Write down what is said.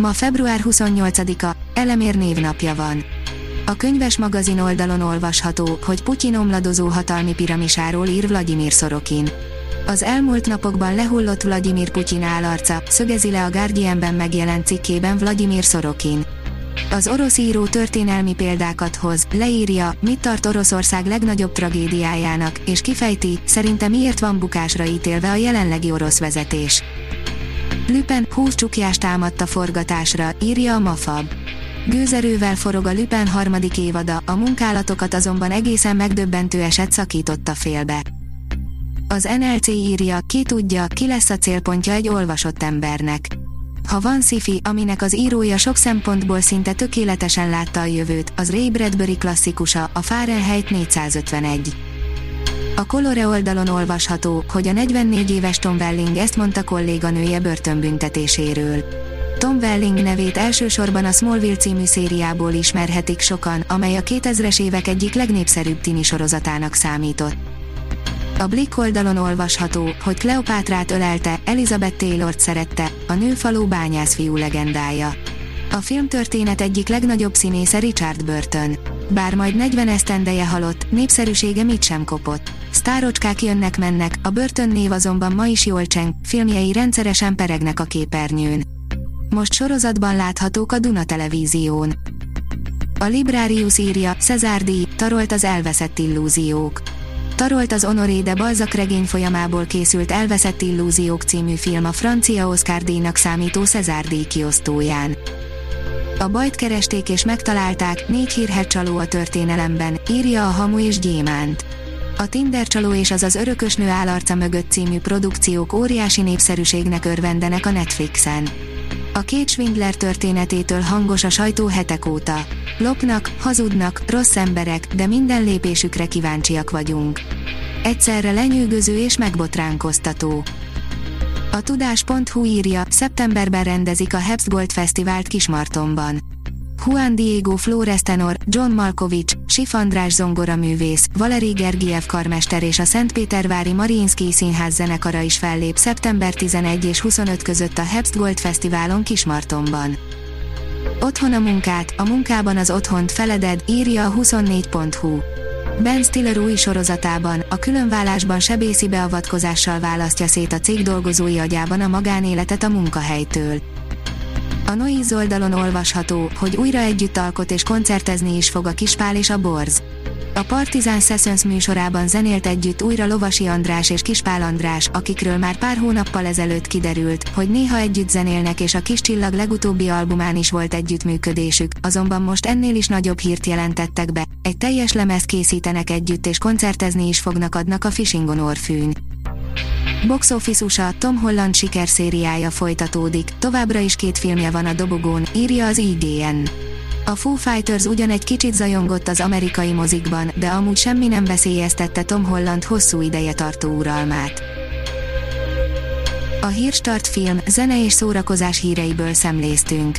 Ma február 28-a, Elemér névnapja van. A könyves magazin oldalon olvasható, hogy Putyin omladozó hatalmi piramisáról ír Vladimir Szorokin. Az elmúlt napokban lehullott Vladimir Putyin állarca, szögezi le a Guardianben megjelent cikkében Vladimir Szorokin. Az orosz író történelmi példákat hoz, leírja, mit tart Oroszország legnagyobb tragédiájának, és kifejti, szerinte miért van bukásra ítélve a jelenlegi orosz vezetés. Lüpen 20 csukjást támadta forgatásra, írja a Mafab. Gőzerővel forog a Lüpen harmadik évada, a munkálatokat azonban egészen megdöbbentő eset szakította félbe. Az NLC írja, ki tudja, ki lesz a célpontja egy olvasott embernek. Ha van sci aminek az írója sok szempontból szinte tökéletesen látta a jövőt, az Ray Bradbury klasszikusa, a Fahrenheit 451. A Colore oldalon olvasható, hogy a 44 éves Tom Welling ezt mondta kolléganője börtönbüntetéséről. Tom Welling nevét elsősorban a Smallville című szériából ismerhetik sokan, amely a 2000-es évek egyik legnépszerűbb tini sorozatának számított. A Blick oldalon olvasható, hogy Kleopátrát ölelte, Elizabeth Taylort szerette, a nőfalú bányászfiú legendája. A filmtörténet egyik legnagyobb színésze Richard Burton. Bár majd 40 esztendeje halott, népszerűsége mit sem kopott. Sztárocskák jönnek-mennek, a Burton név azonban ma is jól cseng, filmjei rendszeresen peregnek a képernyőn. Most sorozatban láthatók a Duna televízión. A Librarius írja, Cezár díj, tarolt az elveszett illúziók. Tarolt az Honoré de Balzac regény folyamából készült Elveszett illúziók című film a francia Oscar díjnak számító Cezár díj kiosztóján. A bajt keresték és megtalálták, négy hírhet csaló a történelemben, írja a Hamu és Gyémánt. A Tinder csaló és az az örökös nő állarca mögött című produkciók óriási népszerűségnek örvendenek a Netflixen. A két Schwindler történetétől hangos a sajtó hetek óta. Lopnak, hazudnak, rossz emberek, de minden lépésükre kíváncsiak vagyunk. Egyszerre lenyűgöző és megbotránkoztató. A tudás.hu írja, szeptemberben rendezik a Hebs Gold Fesztivált Kismartonban. Juan Diego Flores tenor, John Malkovich, Sif András zongoraművész, Valeri Gergiev karmester és a Szentpétervári Mariinszki Színház zenekara is fellép szeptember 11 és 25 között a Hebst Gold Fesztiválon Kismartonban. Otthon a munkát, a munkában az otthont feleded, írja a 24.hu. Ben Stiller új sorozatában, a különvállásban sebészi beavatkozással választja szét a cég dolgozói agyában a magánéletet a munkahelytől. A Noiz oldalon olvasható, hogy újra együtt alkot és koncertezni is fog a Kispál és a Borz. A Partizán Sessions műsorában zenélt együtt újra Lovasi András és Kispál András, akikről már pár hónappal ezelőtt kiderült, hogy néha együtt zenélnek és a Kis Csillag legutóbbi albumán is volt együttműködésük, azonban most ennél is nagyobb hírt jelentettek be, egy teljes lemez készítenek együtt és koncertezni is fognak adnak a Fishing on Orfűn. Box Office USA Tom Holland sikerszériája folytatódik, továbbra is két filmje van a dobogón, írja az IGN. A Foo Fighters ugyan egy kicsit zajongott az amerikai mozikban, de amúgy semmi nem veszélyeztette Tom Holland hosszú ideje tartó uralmát. A Hírstart film, zene és szórakozás híreiből szemléztünk.